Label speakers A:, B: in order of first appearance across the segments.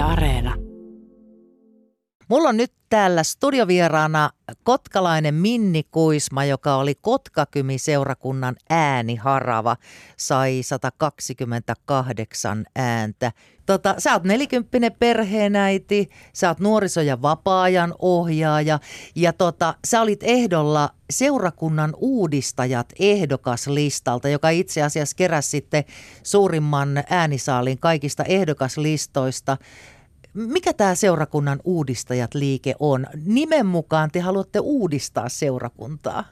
A: Areena.
B: Mulla on nyt täällä studiovieraana kotkalainen Minni Kuisma, joka oli Kotkakymi-seurakunnan ääniharava, sai 128 ääntä. Tota, sä oot nelikymppinen perheenäiti, sä oot nuoriso- ja vapaa-ajan ohjaaja ja tota, sä olit ehdolla seurakunnan uudistajat ehdokaslistalta, joka itse asiassa keräsi sitten suurimman äänisaalin kaikista ehdokaslistoista. Mikä tämä seurakunnan uudistajat liike on? Nimen mukaan te haluatte uudistaa seurakuntaa.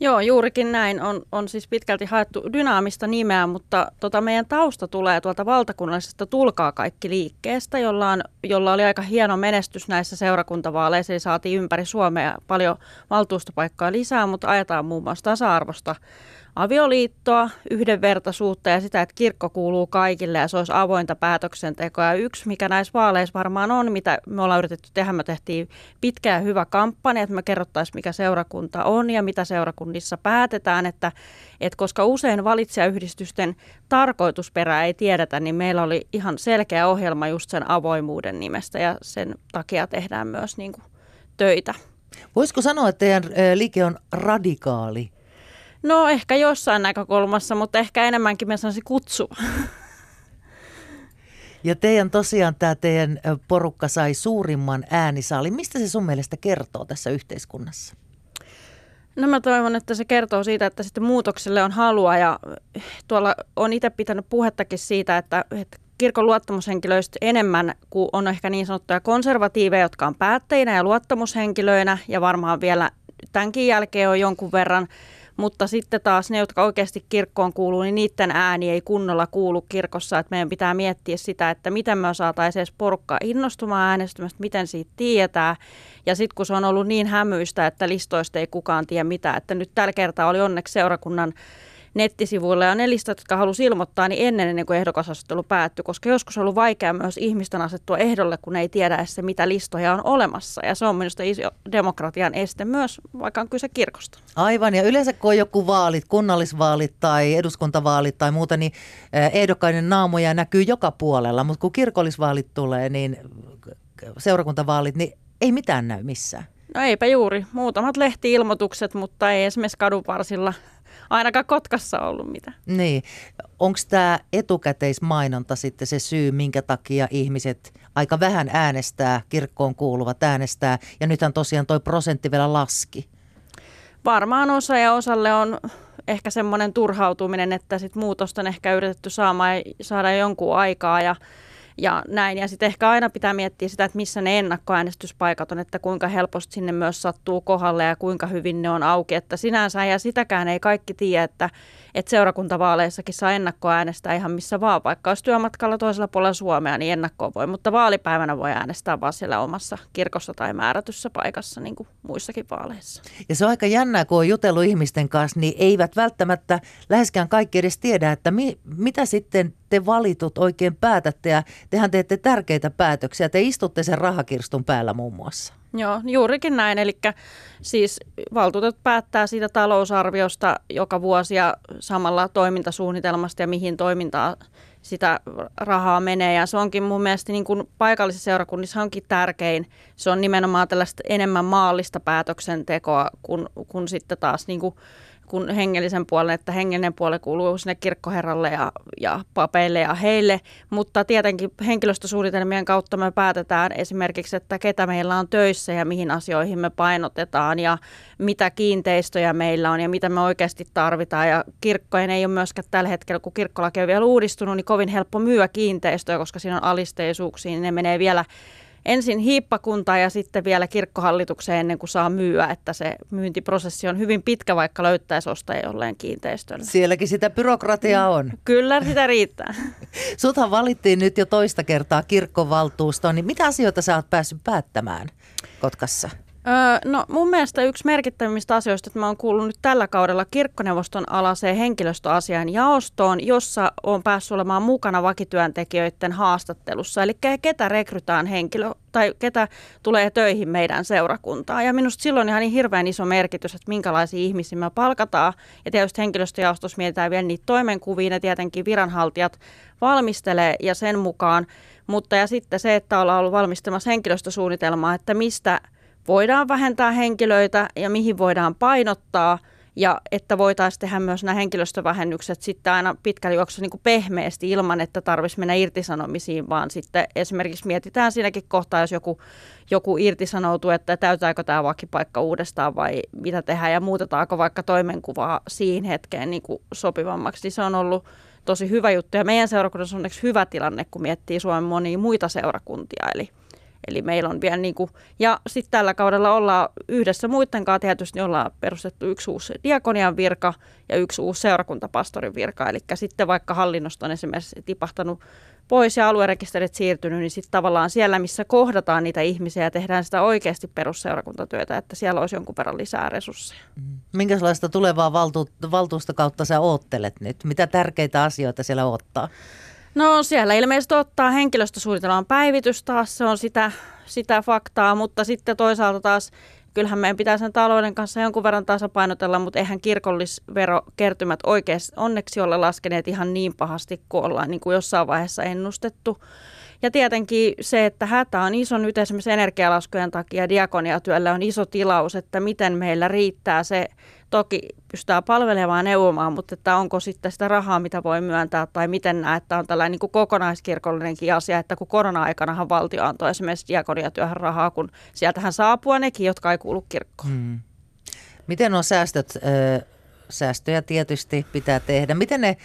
C: Joo, juurikin näin. On, on siis pitkälti haettu dynaamista nimeä, mutta tota meidän tausta tulee tuolta valtakunnallisesta Tulkaa kaikki liikkeestä, jolla, on, jolla oli aika hieno menestys näissä seurakuntavaaleissa. Eli saatiin ympäri Suomea paljon valtuustopaikkaa lisää, mutta ajetaan muun muassa tasa-arvosta avioliittoa, yhdenvertaisuutta ja sitä, että kirkko kuuluu kaikille ja se olisi avointa päätöksentekoa. Ja yksi, mikä näissä vaaleissa varmaan on, mitä me ollaan yritetty tehdä, me tehtiin pitkä ja hyvä kampanja, että me kerrottaisiin, mikä seurakunta on ja mitä seurakunnissa päätetään, että, että koska usein valitsijayhdistysten tarkoitusperää ei tiedetä, niin meillä oli ihan selkeä ohjelma just sen avoimuuden nimestä ja sen takia tehdään myös niin kuin töitä.
B: Voisiko sanoa, että teidän liike on radikaali?
C: No ehkä jossain näkökulmassa, mutta ehkä enemmänkin me sanoisin kutsuva.
B: Ja teidän tosiaan tämä teidän porukka sai suurimman äänisaalin. Mistä se sun mielestä kertoo tässä yhteiskunnassa?
C: No mä toivon, että se kertoo siitä, että sitten muutokselle on halua ja tuolla on itse pitänyt puhettakin siitä, että, että kirkon luottamushenkilöistä enemmän kuin on ehkä niin sanottuja konservatiiveja, jotka on päättäjinä ja luottamushenkilöinä ja varmaan vielä tämänkin jälkeen on jonkun verran mutta sitten taas ne, jotka oikeasti kirkkoon kuuluu, niin niiden ääni ei kunnolla kuulu kirkossa. Että meidän pitää miettiä sitä, että miten me saataisiin edes porukkaa innostumaan äänestymästä, miten siitä tietää. Ja sitten kun se on ollut niin hämyistä, että listoista ei kukaan tiedä mitään, että nyt tällä kertaa oli onneksi seurakunnan nettisivuilla ja ne listat, jotka halusi ilmoittaa, niin ennen, ennen kuin ehdokasasettelu päättyi, koska joskus on ollut vaikea myös ihmisten asettua ehdolle, kun ne ei tiedä edes mitä listoja on olemassa. Ja se on minusta iso demokratian este myös, vaikka on kyse kirkosta.
B: Aivan, ja yleensä kun on joku vaalit, kunnallisvaalit tai eduskuntavaalit tai muuta, niin eh, ehdokkaiden naamoja näkyy joka puolella, mutta kun kirkollisvaalit tulee, niin seurakuntavaalit, niin ei mitään näy missään.
C: No eipä juuri. Muutamat lehtiilmoitukset, mutta ei esimerkiksi kadunvarsilla ainakaan Kotkassa ollut mitään.
B: Niin. Onko tämä etukäteismainonta sitten se syy, minkä takia ihmiset aika vähän äänestää, kirkkoon kuuluvat äänestää, ja nythän tosiaan toi prosentti vielä laski?
C: Varmaan osa ja osalle on ehkä semmoinen turhautuminen, että sit muutosta on ehkä yritetty saamaan, saada jonkun aikaa ja ja näin. Ja sitten ehkä aina pitää miettiä sitä, että missä ne ennakkoäänestyspaikat on, että kuinka helposti sinne myös sattuu kohdalle ja kuinka hyvin ne on auki. Että sinänsä ja sitäkään ei kaikki tiedä, että, että seurakuntavaaleissakin saa ennakkoäänestää ihan missä vaan. Vaikka olisi työmatkalla toisella puolella Suomea, niin ennakkoon voi. Mutta vaalipäivänä voi äänestää vaan siellä omassa kirkossa tai määrätyssä paikassa, niin kuin muissakin vaaleissa.
B: Ja se on aika jännää, kun on jutellut ihmisten kanssa, niin eivät välttämättä läheskään kaikki edes tiedä, että mi, mitä sitten te valitut oikein päätätte ja tehän teette tärkeitä päätöksiä. Te istutte sen rahakirstun päällä muun muassa.
C: Joo, juurikin näin. Eli siis valtuutetut päättää siitä talousarviosta joka vuosi ja samalla toimintasuunnitelmasta ja mihin toimintaan sitä rahaa menee. Ja se onkin mun mielestä niin kuin paikallisessa seurakunnissa onkin tärkein. Se on nimenomaan tällaista enemmän maallista päätöksentekoa kuin, kuin sitten taas niin kuin kuin hengellisen puolen, että hengellinen puoli kuuluu sinne kirkkoherralle ja, ja papeille ja heille, mutta tietenkin henkilöstösuunnitelmien kautta me päätetään esimerkiksi, että ketä meillä on töissä ja mihin asioihin me painotetaan ja mitä kiinteistöjä meillä on ja mitä me oikeasti tarvitaan. Ja kirkkojen ei ole myöskään tällä hetkellä, kun kirkkolaki on vielä uudistunut, niin kovin helppo myyä kiinteistöjä, koska siinä on alisteisuuksia, niin ne menee vielä ensin hiippakunta ja sitten vielä kirkkohallitukseen ennen kuin saa myyä, että se myyntiprosessi on hyvin pitkä, vaikka löytäisi ostaja jolleen kiinteistön.
B: Sielläkin sitä byrokratiaa on.
C: Kyllä, sitä riittää.
B: Suthan valittiin nyt jo toista kertaa kirkkovaltuustoon, niin mitä asioita sä oot päässyt päättämään Kotkassa?
C: Öö, no mun mielestä yksi merkittävimmistä asioista, että mä oon kuullut nyt tällä kaudella kirkkoneuvoston alaseen henkilöstöasian jaostoon, jossa on päässyt olemaan mukana vakityöntekijöiden haastattelussa. Eli ketä rekrytään henkilö tai ketä tulee töihin meidän seurakuntaan. Ja minusta silloin ihan niin hirveän iso merkitys, että minkälaisia ihmisiä me palkataan. Ja tietysti henkilöstöjaostossa mietitään vielä niitä toimenkuviin ja tietenkin viranhaltijat valmistelee ja sen mukaan. Mutta ja sitten se, että ollaan ollut valmistamassa henkilöstösuunnitelmaa, että mistä – voidaan vähentää henkilöitä ja mihin voidaan painottaa ja että voitaisiin tehdä myös nämä henkilöstövähennykset sitten aina pitkällä juoksussa niin pehmeästi ilman, että tarvitsisi mennä irtisanomisiin, vaan sitten esimerkiksi mietitään siinäkin kohtaa, jos joku, joku irtisanoutuu, että täytääkö tämä vakipaikka uudestaan vai mitä tehdään ja muutetaanko vaikka toimenkuvaa siihen hetkeen niin kuin sopivammaksi. Niin se on ollut tosi hyvä juttu ja meidän seurakunnassa on onneksi hyvä tilanne, kun miettii Suomen monia muita seurakuntia, eli – Eli meillä on vielä niin kuin, ja sitten tällä kaudella ollaan yhdessä muiden kanssa tietysti ollaan perustettu yksi uusi diakonian virka ja yksi uusi seurakuntapastorin virka. Eli sitten vaikka hallinnosta on esimerkiksi tipahtanut pois ja aluerekisterit siirtynyt, niin sitten tavallaan siellä, missä kohdataan niitä ihmisiä ja tehdään sitä oikeasti perusseurakuntatyötä, että siellä olisi jonkun verran lisää resursseja.
B: Mm. Minkälaista tulevaa valtu- valtuustokautta sä oottelet nyt? Mitä tärkeitä asioita siellä ottaa?
C: No siellä ilmeisesti ottaa henkilöstösuunnitelman päivitys taas, se on sitä, sitä faktaa, mutta sitten toisaalta taas kyllähän meidän pitää sen talouden kanssa jonkun verran tasapainotella, mutta eihän kirkollisverokertymät oikeasti onneksi ole laskeneet ihan niin pahasti kuin ollaan niin kuin jossain vaiheessa ennustettu. Ja tietenkin se, että hätä on iso nyt esimerkiksi energialaskujen takia diakoniatyöllä on iso tilaus, että miten meillä riittää se, toki pystytään palvelemaan neuvomaan, mutta että onko sitten sitä rahaa, mitä voi myöntää, tai miten näet, että on tällainen niin kokonaiskirkollinenkin asia, että kun korona-aikanahan valtio antoi esimerkiksi diakoniatyöhön rahaa, kun sieltähän saapua nekin, jotka ei kuulu kirkkoon. Hmm.
B: Miten on säästöt? Säästöjä tietysti pitää tehdä. Miten ne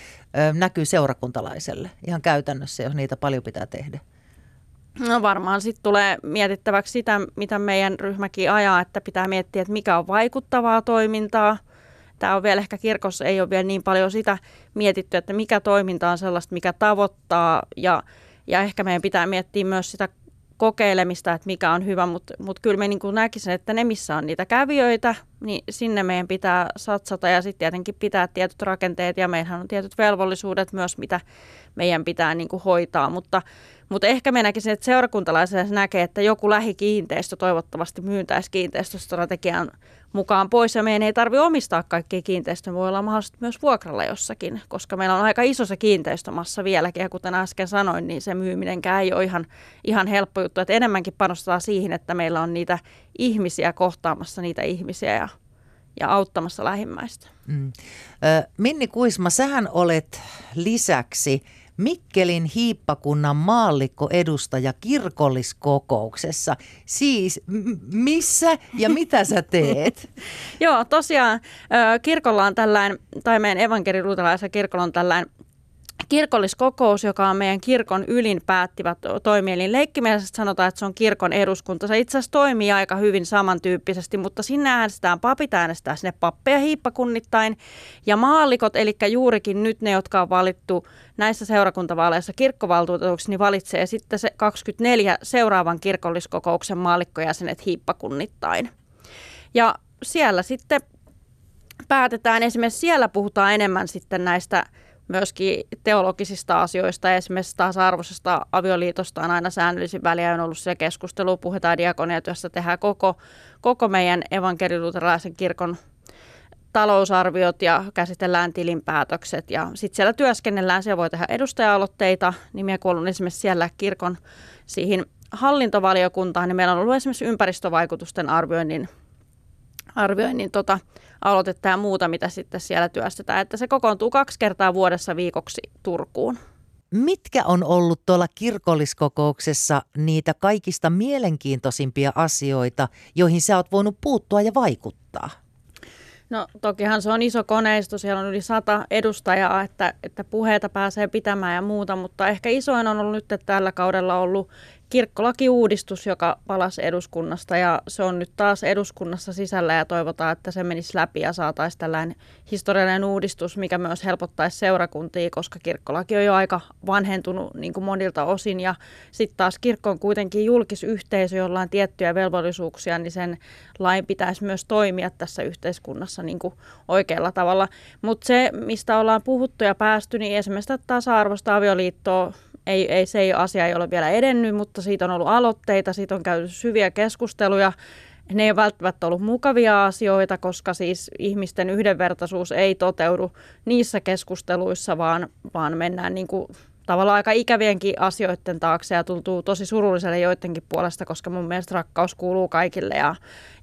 B: näkyy seurakuntalaiselle ihan käytännössä, jos niitä paljon pitää tehdä?
C: No varmaan sitten tulee mietittäväksi sitä, mitä meidän ryhmäkin ajaa, että pitää miettiä, että mikä on vaikuttavaa toimintaa. Tämä on vielä ehkä kirkossa, ei ole vielä niin paljon sitä mietitty, että mikä toiminta on sellaista, mikä tavoittaa ja, ja ehkä meidän pitää miettiä myös sitä kokeilemista, että mikä on hyvä, mutta mut kyllä me niin näkisin, että ne missä on niitä kävijöitä, niin sinne meidän pitää satsata ja sitten tietenkin pitää tietyt rakenteet ja meillähän on tietyt velvollisuudet myös, mitä meidän pitää niin kuin hoitaa, mutta mutta ehkä me näkisin, että seurakuntalaisena näkee, että joku lähikiinteistö toivottavasti myyntäisi kiinteistöstrategian mukaan pois. Ja meidän ei tarvitse omistaa kaikkia kiinteistöjä, voi olla mahdollista myös vuokralla jossakin, koska meillä on aika iso se kiinteistömassa vieläkin. Ja kuten äsken sanoin, niin se myyminenkään ei ole ihan, ihan helppo juttu. Että enemmänkin panostetaan siihen, että meillä on niitä ihmisiä kohtaamassa niitä ihmisiä ja ja auttamassa lähimmäistä. Mm.
B: Minni Kuisma, sähän olet lisäksi Mikkelin hiippakunnan maallikkoedustaja kirkolliskokouksessa. Siis m- missä ja mitä sä teet?
C: Joo, tosiaan kirkolla on tällainen, tai meidän evankeliluterilaisella kirkolla on tällainen kirkolliskokous, joka on meidän kirkon ylin päättivä toimielin. Leikkimielisesti sanotaan, että se on kirkon eduskunta. Se itse asiassa toimii aika hyvin samantyyppisesti, mutta sinne äänestetään papit, äänestää sinne pappeja hiippakunnittain. Ja maallikot, eli juurikin nyt ne, jotka on valittu näissä seurakuntavaaleissa kirkkovaltuutetuksi, niin valitsee sitten se 24 seuraavan kirkolliskokouksen maallikkojäsenet hiippakunnittain. Ja siellä sitten päätetään, esimerkiksi siellä puhutaan enemmän sitten näistä myöskin teologisista asioista, esimerkiksi tasa-arvoisesta avioliitosta on aina säännöllisin väliä. On ollut se keskustelu, puhutaan diakoniatyössä, tehdään koko, koko meidän evankeliluterilaisen kirkon talousarviot ja käsitellään tilinpäätökset. Ja sitten siellä työskennellään, siellä voi tehdä edustaja-aloitteita, nimiä kuulun esimerkiksi siellä kirkon siihen hallintovaliokuntaan, niin meillä on ollut esimerkiksi ympäristövaikutusten arvioinnin, arvioinnin tota, aloitetta ja muuta, mitä sitten siellä työstetään. Että se kokoontuu kaksi kertaa vuodessa viikoksi Turkuun.
B: Mitkä on ollut tuolla kirkolliskokouksessa niitä kaikista mielenkiintoisimpia asioita, joihin sä oot voinut puuttua ja vaikuttaa?
C: No tokihan se on iso koneisto, siellä on yli sata edustajaa, että, että puheita pääsee pitämään ja muuta, mutta ehkä isoin on ollut nyt tällä kaudella ollut kirkkolakiuudistus, joka palasi eduskunnasta ja se on nyt taas eduskunnassa sisällä ja toivotaan, että se menisi läpi ja saataisiin tällainen historiallinen uudistus, mikä myös helpottaisi seurakuntia, koska kirkkolaki on jo aika vanhentunut niin kuin monilta osin ja sitten taas kirkko on kuitenkin julkisyhteisö, jolla on tiettyjä velvollisuuksia, niin sen lain pitäisi myös toimia tässä yhteiskunnassa niin kuin oikealla tavalla. Mutta se, mistä ollaan puhuttu ja päästy, niin esimerkiksi tasa-arvoista avioliittoa ei, ei, se ei asia ei ole vielä edennyt, mutta siitä on ollut aloitteita, siitä on käyty syviä keskusteluja. Ne ei välttämättä ollut mukavia asioita, koska siis ihmisten yhdenvertaisuus ei toteudu niissä keskusteluissa, vaan, vaan mennään niin kuin tavallaan aika ikävienkin asioiden taakse ja tuntuu tosi surulliselle joidenkin puolesta, koska mun mielestä rakkaus kuuluu kaikille ja,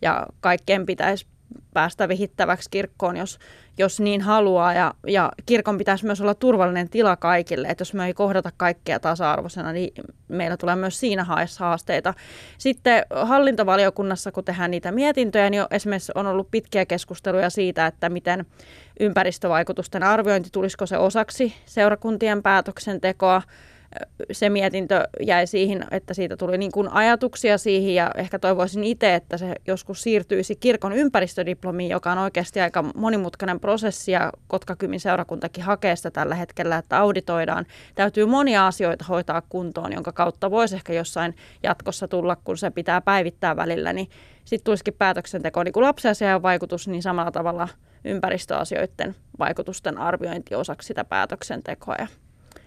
C: ja kaikkeen pitäisi päästä vihittäväksi kirkkoon, jos, jos niin haluaa. Ja, ja kirkon pitäisi myös olla turvallinen tila kaikille, että jos me ei kohdata kaikkea tasa-arvoisena, niin meillä tulee myös siinä haasteita. Sitten hallintovaliokunnassa, kun tehdään niitä mietintöjä, niin esimerkiksi on ollut pitkiä keskusteluja siitä, että miten ympäristövaikutusten arviointi, tulisiko se osaksi seurakuntien päätöksentekoa, se mietintö jäi siihen, että siitä tuli niin kuin ajatuksia siihen ja ehkä toivoisin itse, että se joskus siirtyisi kirkon ympäristödiplomiin, joka on oikeasti aika monimutkainen prosessi ja Kotkakymin seurakuntakin hakee sitä tällä hetkellä, että auditoidaan. Täytyy monia asioita hoitaa kuntoon, jonka kautta voisi ehkä jossain jatkossa tulla, kun se pitää päivittää välillä, niin sitten tulisikin päätöksenteko niin kuin lapsiasian vaikutus, niin samalla tavalla ympäristöasioiden vaikutusten arviointi osaksi sitä päätöksentekoa.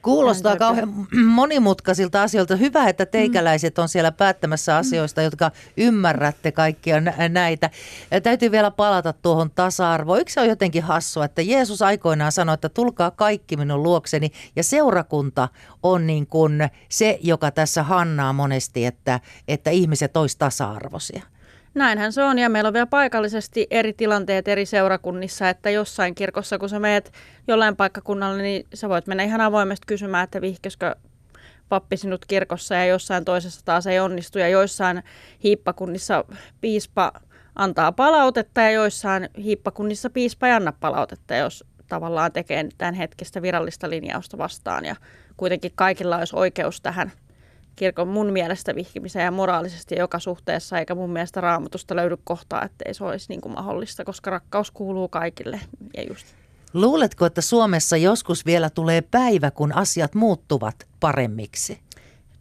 B: Kuulostaa kauhean monimutkaisilta asioilta. Hyvä, että teikäläiset on siellä päättämässä asioista, jotka ymmärrätte kaikkia näitä. Ja täytyy vielä palata tuohon tasa-arvoon. Yksi on jotenkin hassua, että Jeesus aikoinaan sanoi, että tulkaa kaikki minun luokseni. Ja seurakunta on niin kuin se, joka tässä hannaa monesti, että, että ihmiset olisivat tasa-arvoisia.
C: Näinhän se on ja meillä on vielä paikallisesti eri tilanteet eri seurakunnissa, että jossain kirkossa kun sä meet jollain paikkakunnalla, niin sä voit mennä ihan avoimesti kysymään, että vihkeskö pappi sinut kirkossa ja jossain toisessa taas ei onnistu ja joissain hiippakunnissa piispa antaa palautetta ja joissain hiippakunnissa piispa ei anna palautetta, jos tavallaan tekee tämän hetkistä virallista linjausta vastaan ja kuitenkin kaikilla olisi oikeus tähän kirkon mun mielestä vihkimiseen ja moraalisesti joka suhteessa, eikä mun mielestä raamatusta löydy kohtaa, että ei se olisi niin kuin mahdollista, koska rakkaus kuuluu kaikille. Ja just.
B: Luuletko, että Suomessa joskus vielä tulee päivä, kun asiat muuttuvat paremmiksi?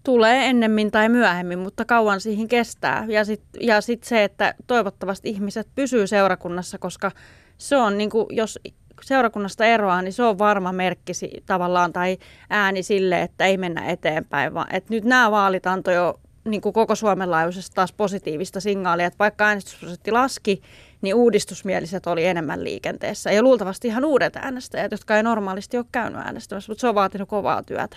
C: Tulee ennemmin tai myöhemmin, mutta kauan siihen kestää. Ja sitten ja sit se, että toivottavasti ihmiset pysyy seurakunnassa, koska se on, niin kuin, jos seurakunnasta eroaa, niin se on varma merkki tavallaan tai ääni sille, että ei mennä eteenpäin. Vaan, että nyt nämä vaalit antoi jo niin kuin koko Suomen laajuisesti taas positiivista signaalia, että vaikka äänestysprosentti laski, niin uudistusmieliset oli enemmän liikenteessä. Ja luultavasti ihan uudet äänestäjät, jotka ei normaalisti ole käynyt äänestämässä, mutta se on vaatinut kovaa työtä.